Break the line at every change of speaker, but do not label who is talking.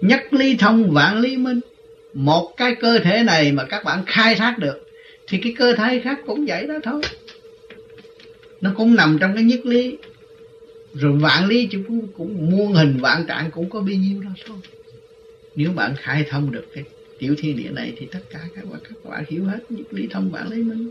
nhất ly thông vạn ly minh. Một cái cơ thể này mà các bạn khai thác được thì cái cơ thể khác cũng vậy đó thôi. Nó cũng nằm trong cái nhất lý. Rồi vạn lý cũng, cũng muôn hình vạn trạng cũng có bấy nhiêu đó thôi. Nếu bạn khai thông được cái tiểu thiên địa này thì tất cả các bạn các bạn hiểu hết nhất lý thông vạn lý minh.